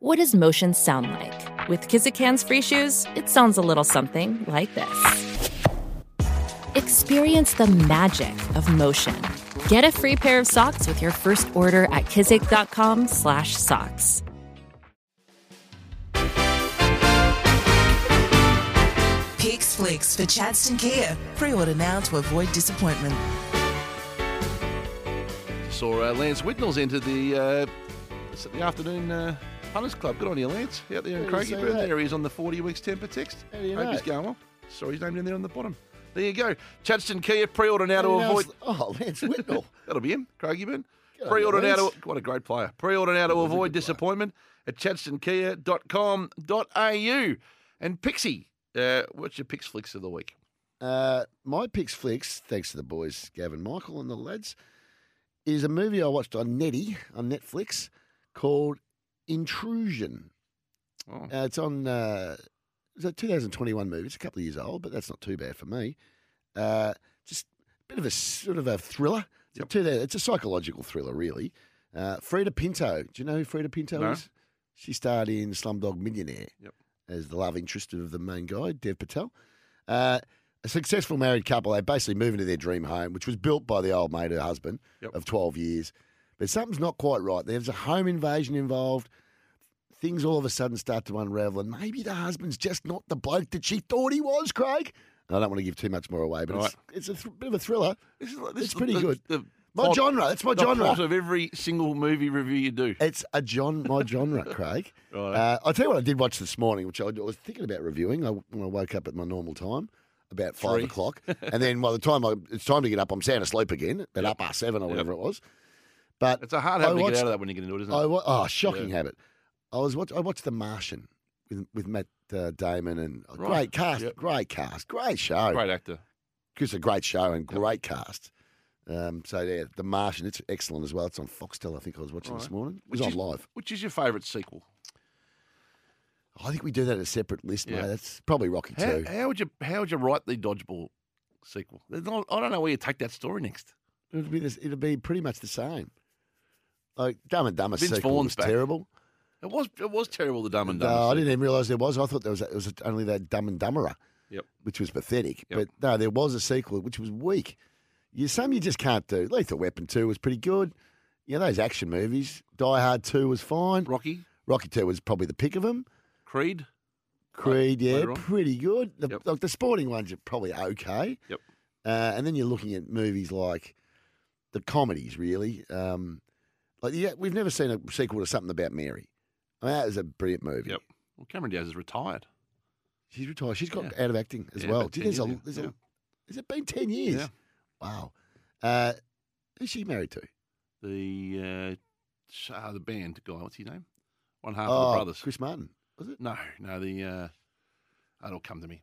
What does motion sound like? With Kizik hands-free shoes, it sounds a little something like this. Experience the magic of motion. Get a free pair of socks with your first order at kizik.com/socks. Picks Flicks for Chadstone Kia. Pre-order now to avoid disappointment. Saw uh, Lance Whitnell's entered the uh, the afternoon uh, Hunters Club. Good on you, Lance. Out there in Craigieburn. There he is on the 40 weeks temper text. How do you Hope know? he's going well. Saw his name down there on the bottom. There you go. Chadstone Kia, pre-order now to How do you know avoid... Oh, Lance Whitnell. That'll be him, Craigieburn. Good Pre-order now to... What a great player. Pre-order now to a avoid good player. disappointment at chadstonekia.com.au. And Pixie, uh, what's your Picks Flicks of the week? Uh, my picks flicks, thanks to the boys Gavin Michael and the lads, is a movie I watched on Netty on Netflix called Intrusion. Oh, Uh, it's on. Uh, it's a 2021 movie. It's a couple of years old, but that's not too bad for me. Uh, just a bit of a sort of a thriller. It's, a, it's a psychological thriller, really. Uh, Freida Pinto. Do you know who Freida Pinto No. is? She starred in Slumdog Millionaire Yep. as the love interest of the main guy, Dev Patel. Uh, a successful married couple. They basically move into their dream home, which was built by the old mate, her husband, Yep. of 12 years. But something's not quite right. There's a home invasion involved things all of a sudden start to unravel, and maybe the husband's just not the bloke that she thought he was, Craig. I don't want to give too much more away, but Right. it's, it's a th- bit of a thriller. this is, this It's is pretty the- good. The, My plot- genre. That's my the genre. plot of every single movie review you do. It's a John, my genre, Craig. Right. Uh, I'll tell you what I did watch this morning, which I was thinking about reviewing I, when I woke up at my normal time, about five Three. o'clock. and then by the time I, it's time to get up, I'm sound asleep again, at up past seven or Yep. whatever it was. But It's a hard I habit to watched- get out of that when you get into it, isn't it? I oh, shocking Yeah. habit. I was watch, I watched The Martian with with Matt uh, Damon and a Right. great cast, Yep. great cast, great show. Great actor. It's a great show and great cast. Um, so yeah, The Martian, it's excellent as well. It's on Foxtel. I think I was watching this morning. It was Which on is- live. Which is your favourite sequel? I think we do that as a separate list, Yeah. mate. That's probably Rocky How, Two. how would you how would you write the dodgeball sequel? I don't know where you take that story next. It'll be this, it'll be pretty much the same. Like Dumb and Dumber Vince sequel Vaughn's was back. terrible. It was it was terrible. The Dumb and Dumber. No. I didn't even realise there was. I thought there was it was only that Dumb and Dumberer. Yep. which was pathetic. Yep. But no, there was a sequel which was weak. You some you just can't do. Lethal Weapon two was pretty good. You know those action movies. Die Hard two was fine. Rocky, Rocky two was probably the pick of them. Creed. Creed, yeah, later on. pretty good. The, Yep. like the sporting ones are probably okay. Yep. Uh, and then you're looking at movies like the comedies, really. Um, like yeah, we've never seen a sequel to something about Mary. I mean, that was a brilliant movie. Yep. Well, Cameron Diaz is retired. She's retired. She's got Yeah. out of acting as Yeah, well. Gee, 10 there's a, there's yeah. a, has it been ten years? Yeah. Wow. Uh, who's she married to? The uh, uh, the band guy. What's his name? One half of oh, the brothers. Chris Martin. Was it? No, no. The uh, that'll come to me.